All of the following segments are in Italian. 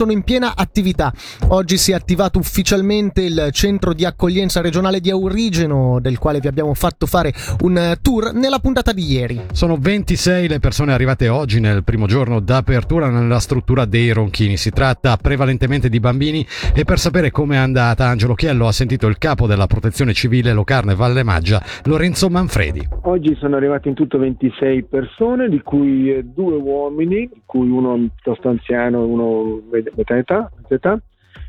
sono in piena attività. Oggi si è attivato ufficialmente il centro di accoglienza regionale di Aurigeno, del quale vi abbiamo fatto fare un tour nella puntata di ieri. Sono 26 le persone arrivate oggi nel primo giorno d'apertura nella struttura dei Ronchini. Si tratta prevalentemente di bambini e per sapere com'è andata Angelo Chiello ha sentito il capo della protezione civile Locarno e Valle Maggia, Lorenzo Manfredi. Oggi sono arrivati in tutto 26 persone, di cui due uomini, di cui uno piuttosto anziano e uno metà età, età.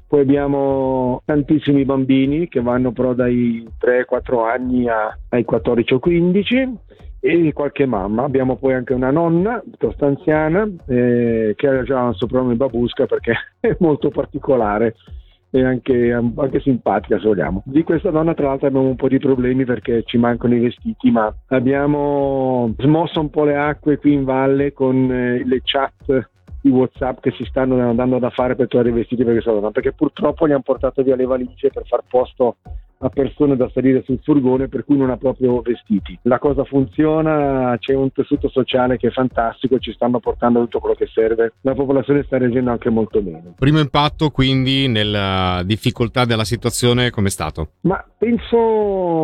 Poi abbiamo tantissimi bambini che vanno però dai 3-4 anni a, ai 14 o 15 e qualche mamma. Abbiamo poi anche una nonna piuttosto anziana eh, che ha già un soprannome Babusca perché è molto particolare e anche, anche, simpatica se vogliamo. Di questa donna tra l'altro abbiamo un po' di problemi perché ci mancano i vestiti ma abbiamo smosso un po' le acque qui in valle con eh, le chat i WhatsApp che si stanno andando da fare per trovare i vestiti per questa donna, perché purtroppo gli hanno portato via le valigie per far posto a persone da salire sul furgone per cui non ha proprio vestiti. La cosa funziona, c'è un tessuto sociale che è fantastico, ci stanno portando tutto quello che serve. La popolazione sta reagendo anche molto bene. Primo impatto quindi nella difficoltà della situazione come è stato? Ma penso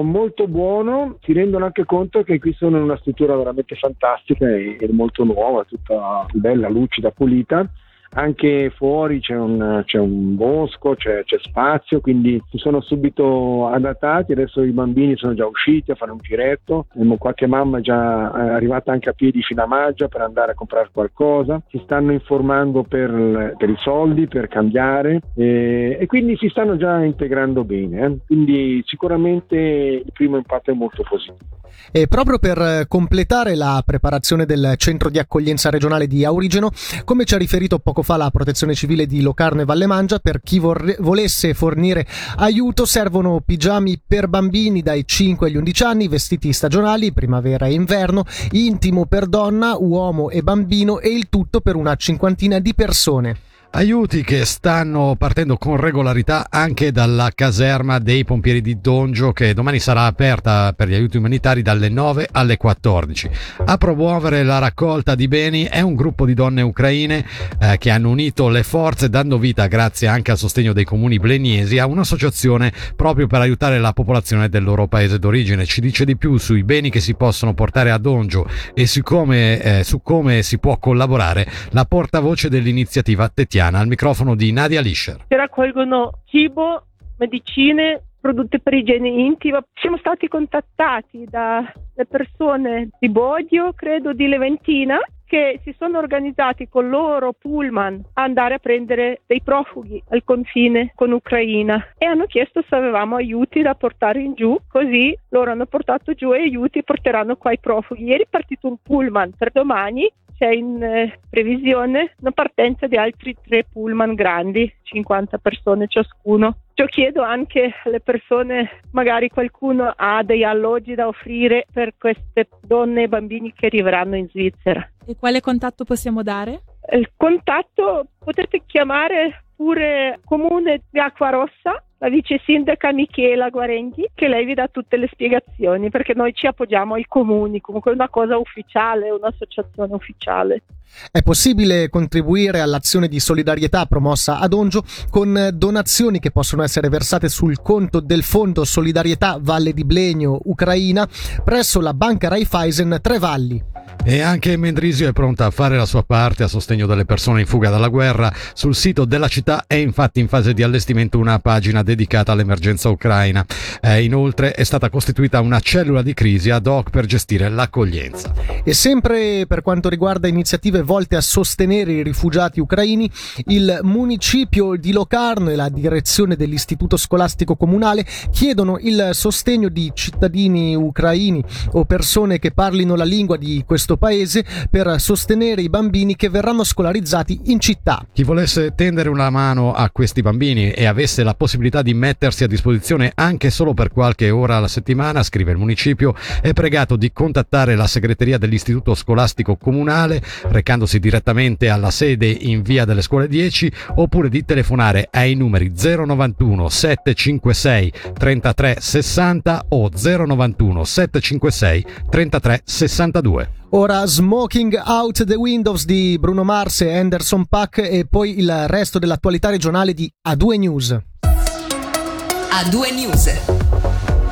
molto buono, si rendono anche conto che qui sono in una struttura veramente fantastica e, e molto nuova, tutta bella, lucida, pulita anche fuori c'è un, c'è un bosco, c'è, c'è, spazio, quindi si sono subito adattati, adesso i bambini sono già usciti a fare un giretto, qualche mamma è già arrivata anche a piedi fino a Maggia per andare a comprare qualcosa, si stanno informando per, per i soldi, per cambiare e, e, quindi si stanno già integrando bene, eh? quindi sicuramente il primo impatto è molto positivo. E proprio per completare la preparazione del centro di accoglienza regionale di Aurigeno, come ci ha riferito poco fa la protezione civile di Locarno e Vallemangia, per chi vorre- volesse fornire aiuto servono pigiami per bambini dai 5 agli 11 anni, vestiti stagionali, primavera e inverno, intimo per donna, uomo e bambino e il tutto per una cinquantina di persone. Aiuti che stanno partendo con regolarità anche dalla caserma dei pompieri di Dongio che domani sarà aperta per gli aiuti umanitari dalle 9 alle 14. A promuovere la raccolta di beni è un gruppo di donne ucraine eh, che hanno unito le forze dando vita grazie anche al sostegno dei comuni bleniesi a un'associazione proprio per aiutare la popolazione del loro paese d'origine. Ci dice di più sui beni che si possono portare a Dongio e su come, eh, su come si può collaborare la portavoce dell'iniziativa Tettiana Tiziana, al microfono di Nadia Lischer. Si raccolgono cibo, medicine, prodotti per igiene intima. Siamo stati contattati dalle persone di Bodio, credo di Leventina, che si sono organizzati con loro pullman a andare a prendere dei profughi al confine con Ucraina e hanno chiesto se avevamo aiuti da portare in giù, così loro hanno portato giù aiuti e porteranno qua i profughi. Ieri è partito un pullman per domani c'è in eh, previsione una partenza di altri tre pullman grandi, 50 persone ciascuno. Io chiedo anche alle persone, magari qualcuno ha degli alloggi da offrire per queste donne e bambini che arriveranno in Svizzera. E quale contatto possiamo dare? Il contatto potete chiamare pure Comune di Acqua Rossa la vice sindaca Michela Guarenghi che lei vi dà tutte le spiegazioni perché noi ci appoggiamo ai comuni, comunque è una cosa ufficiale, un'associazione ufficiale. È possibile contribuire all'azione di solidarietà promossa ad Ongio con donazioni che possono essere versate sul conto del Fondo Solidarietà Valle di Blegno Ucraina presso la Banca Raiffeisen Trevalli. E anche Mendrisio è pronta a fare la sua parte a sostegno delle persone in fuga dalla guerra. Sul sito della città è infatti in fase di allestimento una pagina dedicata all'emergenza ucraina. Eh, inoltre è stata costituita una cellula di crisi ad hoc per gestire l'accoglienza. E sempre per quanto riguarda iniziative volte a sostenere i rifugiati ucraini, il municipio di Locarno e la direzione dell'istituto scolastico comunale chiedono il sostegno di cittadini ucraini o persone che parlino la lingua di questo paese per sostenere i bambini che verranno scolarizzati in città. Chi volesse tendere una mano a questi bambini e avesse la possibilità di mettersi a disposizione anche solo per qualche ora alla settimana, scrive il municipio, è pregato di contattare la segreteria dell'istituto scolastico comunale recandosi direttamente alla sede in via delle scuole 10 oppure di telefonare ai numeri 091 756 33 60 o 091 756 33 62. Ora Smoking Out the Windows di Bruno Mars e Anderson Pack e poi il resto dell'attualità regionale di A2 News. A2 News.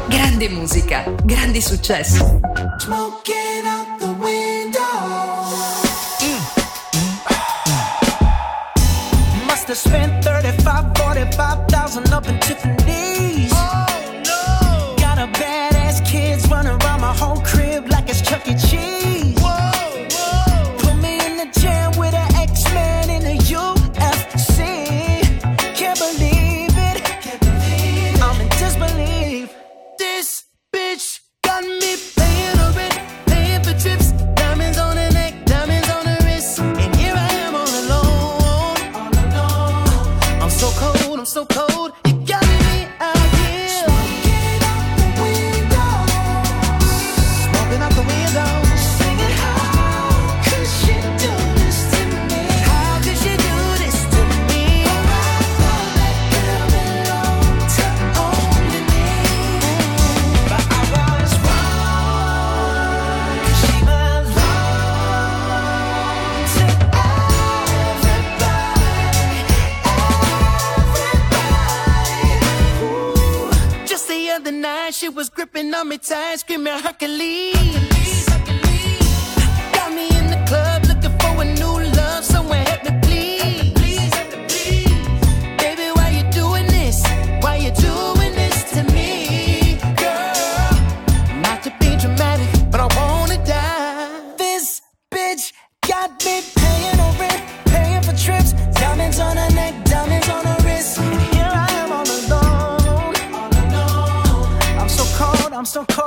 Grande musica, grandi successi. Smoking out the window. Must have spent 35, 45,000 up in Tiffany's. om et task, hvem jeg kan lide some cold.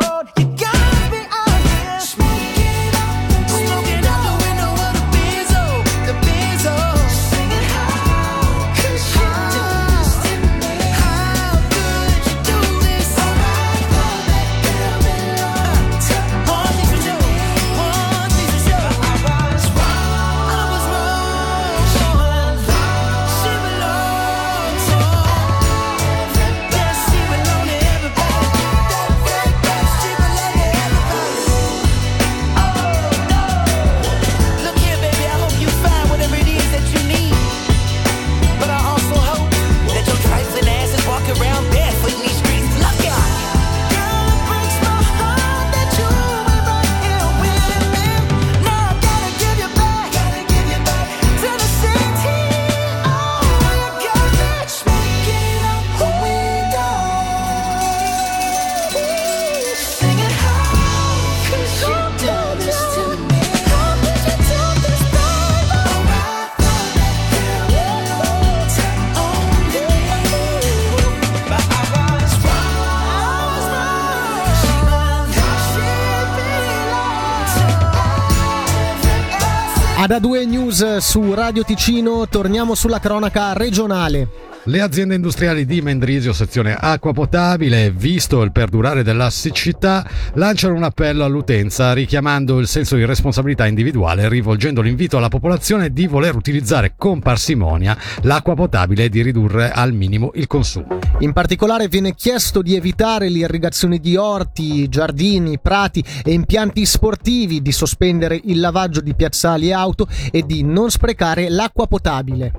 Rosa su Radio Ticino torniamo sulla cronaca regionale. Le aziende industriali di Mendrisio, sezione acqua potabile, visto il perdurare della siccità, lanciano un appello all'utenza richiamando il senso di responsabilità individuale rivolgendo l'invito alla popolazione di voler utilizzare con parsimonia l'acqua potabile e di ridurre al minimo il consumo. In particolare viene chiesto di evitare l'irrigazione di orti, giardini, prati e impianti sportivi, di sospendere il lavaggio di piazzali e auto e di non sprecare l'acqua potabile.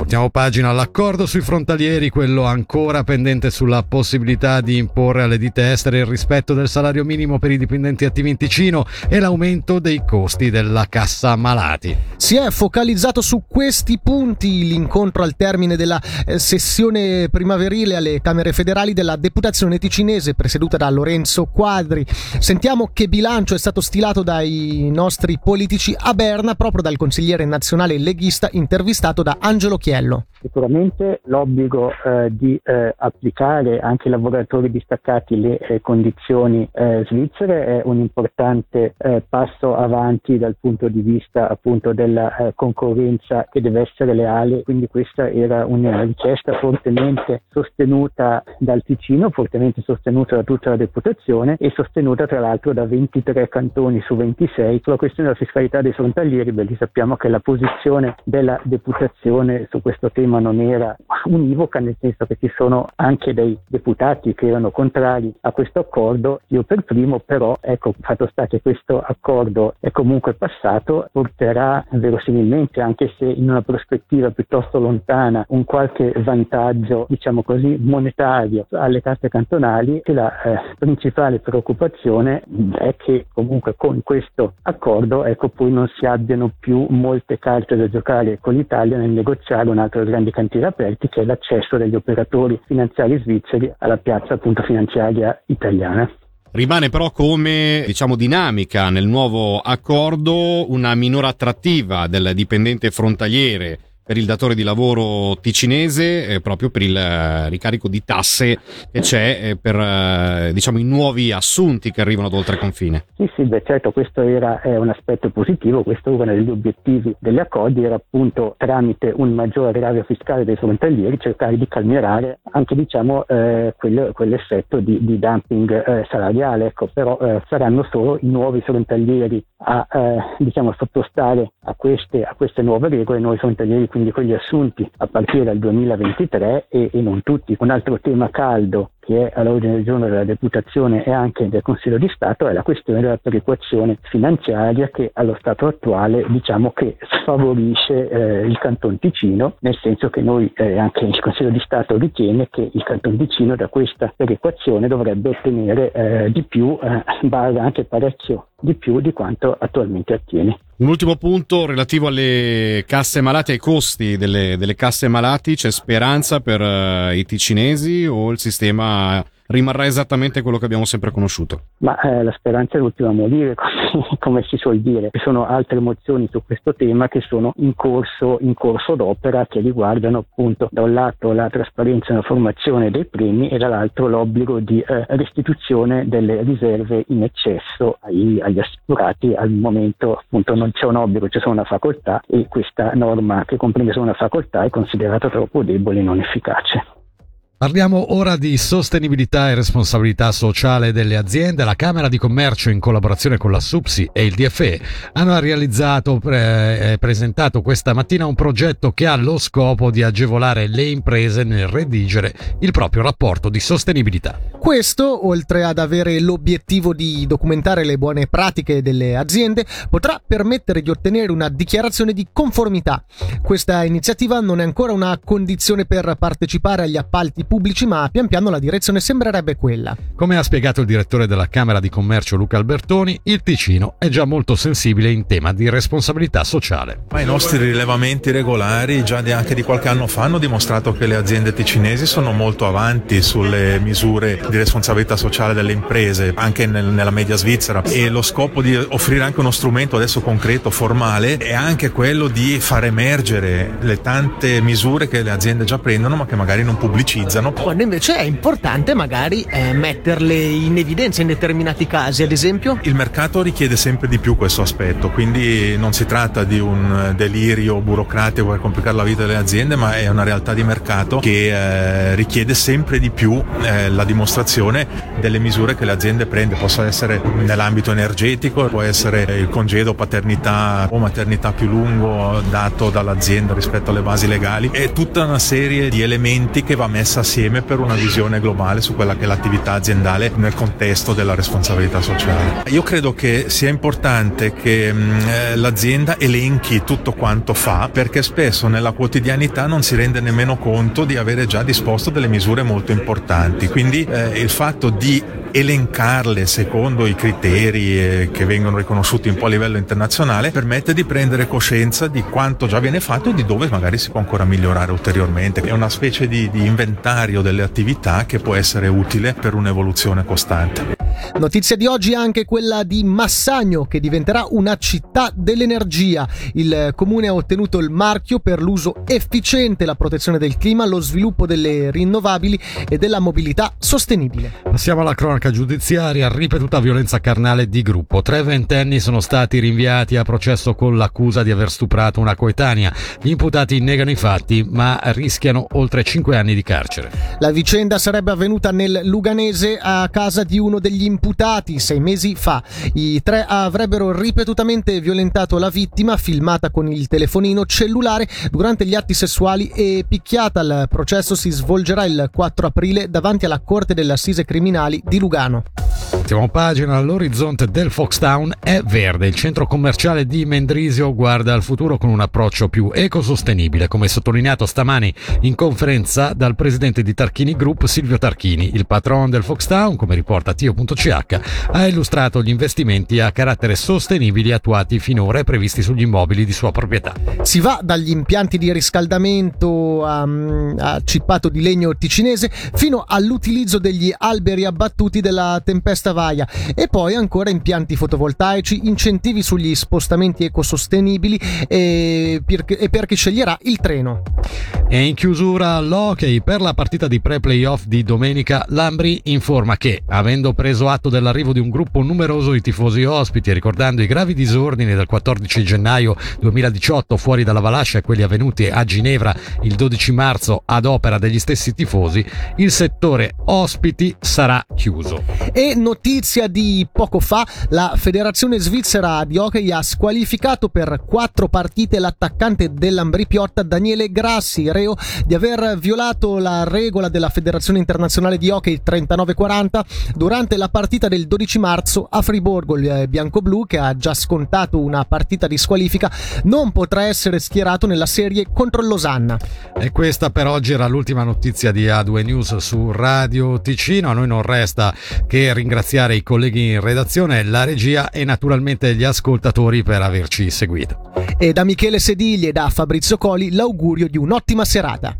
Portiamo pagina all'accordo sui frontalieri, quello ancora pendente sulla possibilità di imporre alle ditte estere il rispetto del salario minimo per i dipendenti attivi in Ticino e l'aumento dei costi della cassa malati. Si è focalizzato su questi punti l'incontro al termine della eh, sessione primaverile alle Camere federali della Deputazione ticinese presieduta da Lorenzo Quadri. Sentiamo che bilancio è stato stilato dai nostri politici a Berna proprio dal consigliere nazionale leghista intervistato da Angelo Chiello. Sicuramente l'obbligo eh, di eh, applicare anche ai lavoratori distaccati le eh, condizioni eh, svizzere è un importante eh, passo avanti dal punto di vista appunto della eh, concorrenza che deve essere leale, quindi questa era una richiesta fortemente sostenuta dal Ticino, fortemente sostenuta da tutta la deputazione e sostenuta tra l'altro da 23 cantoni su 26. Sulla questione della fiscalità dei frontalieri, beh, lì sappiamo che la posizione della deputazione su questo tema non era univoca, nel senso che ci sono anche dei deputati che erano contrari a questo accordo, io per primo, però ecco, fatto sta che questo accordo è comunque passato, porterà verosimilmente, anche se in una prospettiva piuttosto lontana, un qualche vantaggio, diciamo così, monetario alle casse cantonali e la eh, principale preoccupazione è che comunque con questo accordo ecco, poi non si abbiano più molte carte da giocare con l'Italia nel negoziare un altro dei grandi cantieri aperti che è l'accesso degli operatori finanziari svizzeri alla piazza appunto finanziaria italiana. Rimane però come diciamo, dinamica nel nuovo accordo una minore attrattiva del dipendente frontaliere per il datore di lavoro ticinese eh, proprio per il eh, ricarico di tasse che c'è eh, per eh, diciamo, i nuovi assunti che arrivano ad oltre confine. Sì, sì, beh, certo, questo era un aspetto positivo, questo era uno degli obiettivi degli accordi, era appunto tramite un maggiore aggravio fiscale dei frontalieri cercare di calmierare anche diciamo, eh, quel, quell'effetto di, di dumping salariale, ecco, però saranno solo i nuovi frontalieri a diciamo, sottostare a queste, a queste nuove regole, noi frontalieri quindi quindi quelli assunti a partire dal 2023 e, e non tutti. Un altro tema caldo che è all'ordine del giorno della deputazione e anche del Consiglio di Stato è la questione della perequazione finanziaria che allo stato attuale diciamo che sfavorisce eh, il Canton Ticino, nel senso che noi eh, anche il Consiglio di Stato ritiene che il Canton Ticino da questa perequazione dovrebbe ottenere eh, di più, eh, barra anche parecchio di più di quanto attualmente ottiene. Un ultimo punto relativo alle casse malati, ai costi delle, delle casse malati, c'è speranza per uh, i ticinesi o il sistema rimarrà esattamente quello che abbiamo sempre conosciuto. Ma eh, la speranza è l'ultima a morire, come, si suol dire. Ci sono altre mozioni su questo tema che sono in corso, in corso d'opera che riguardano appunto da un lato la trasparenza e la formazione dei premi e dall'altro l'obbligo di eh, restituzione delle riserve in eccesso ai, agli assicurati. Al momento appunto non c'è un obbligo, c'è solo una facoltà e questa norma che comprende solo una facoltà è considerata troppo debole e non efficace. Parliamo ora di sostenibilità e responsabilità sociale delle aziende. La Camera di Commercio in collaborazione con la SUPSI e il DFE hanno realizzato e eh, presentato questa mattina un progetto che ha lo scopo di agevolare le imprese nel redigere il proprio rapporto di sostenibilità. Questo, oltre ad avere l'obiettivo di documentare le buone pratiche delle aziende, potrà permettere di ottenere una dichiarazione di conformità. Questa iniziativa non è ancora una condizione per partecipare agli appalti pubblici, ma pian piano la direzione sembrerebbe quella. Come ha spiegato il direttore della Camera di Commercio Luca Albertoni, il Ticino è già molto sensibile in tema di responsabilità sociale. Ma I nostri rilevamenti regolari già di anche di qualche anno fa hanno dimostrato che le aziende ticinesi sono molto avanti sulle misure di responsabilità sociale delle imprese, anche nel, nella media svizzera e lo scopo di offrire anche uno strumento adesso concreto, formale, è anche quello di far emergere le tante misure che le aziende già prendono ma che magari non pubblicizzano utilizzano. Quando invece è importante magari eh, metterle in evidenza in determinati casi, ad esempio? Il mercato richiede sempre di più questo aspetto, quindi non si tratta di un delirio burocratico per complicare la vita delle aziende, ma è una realtà di mercato che eh, richiede sempre di più eh, la dimostrazione delle misure che le aziende prendono. Possa essere nell'ambito energetico, può essere il congedo paternità o maternità più lungo dato dall'azienda rispetto alle basi legali. È tutta una serie di elementi che va messa assieme per una visione globale su quella che è l'attività aziendale nel contesto della responsabilità sociale. Io credo che sia importante che mh, mm, eh, l'azienda elenchi tutto quanto fa perché spesso nella quotidianità non si rende nemmeno conto di avere già disposto delle misure molto importanti. Quindi eh, il fatto di elencarle secondo i criteri eh, che vengono riconosciuti un po' a livello internazionale permette di prendere coscienza di quanto già viene fatto e di dove magari si può ancora migliorare ulteriormente. È una specie di, di inventario delle attività che può essere utile per un'evoluzione costante. Notizia di oggi anche quella di Massagno che diventerà una città dell'energia. Il comune ha ottenuto il marchio per l'uso efficiente, la protezione del clima, lo sviluppo delle rinnovabili e della mobilità sostenibile. Passiamo alla cronaca giudiziaria, ripetuta violenza carnale di gruppo. Tre ventenni sono stati rinviati a processo con l'accusa di aver stuprato una coetanea. Gli imputati negano i fatti ma rischiano oltre cinque anni di carcere. La vicenda sarebbe avvenuta nel Luganese a casa di uno degli imputati imputati sei mesi fa. I tre avrebbero ripetutamente violentato la vittima, filmata con il telefonino cellulare durante gli atti sessuali e picchiata. Il processo si svolgerà il 4 aprile davanti alla Corte delle Assise Criminali di Lugano. Ultima pagina, l'orizzonte del Foxtown è verde. Il centro commerciale di Mendrisio guarda al futuro con un approccio più ecosostenibile, come sottolineato stamani in conferenza dal presidente di Tarchini Group Silvio Tarchini. Il patron del Foxtown, come riporta Tio.ch, ha illustrato gli investimenti a carattere sostenibili attuati finora e previsti sugli immobili di sua proprietà. Si va dagli impianti di riscaldamento a, a cippato di legno ticinese fino all'utilizzo degli alberi abbattuti della tempesta Vaia e poi ancora impianti fotovoltaici, incentivi sugli spostamenti ecosostenibili e per, chi sceglierà il treno. E in chiusura l'hockey per la partita di pre-playoff di domenica, Lambri informa che, avendo preso atto dell'arrivo di un gruppo numeroso di tifosi ospiti ricordando i gravi disordini del 14 gennaio 2018 fuori dalla Valascia e quelli avvenuti a Ginevra il 12 marzo ad opera degli stessi tifosi, il settore ospiti sarà chiuso. E notizia di poco fa, la Federazione Svizzera di Hockey ha squalificato per quattro partite l'attaccante dell'Ambri Piotta Daniele Grassi, reo di aver violato la regola della Federazione Internazionale di Hockey 39-40 durante la partita del 12 marzo a Friburgo. Il bianco-blu, che ha già scontato una partita di squalifica, non potrà essere schierato nella serie contro Losanna. E questa per oggi era l'ultima notizia di A2 News su Radio Ticino. A noi non resta che ringraziare i colleghi in redazione, la regia e naturalmente gli ascoltatori per averci seguito. E da Michele Sedigli e da Fabrizio Coli l'augurio di un'ottima serata.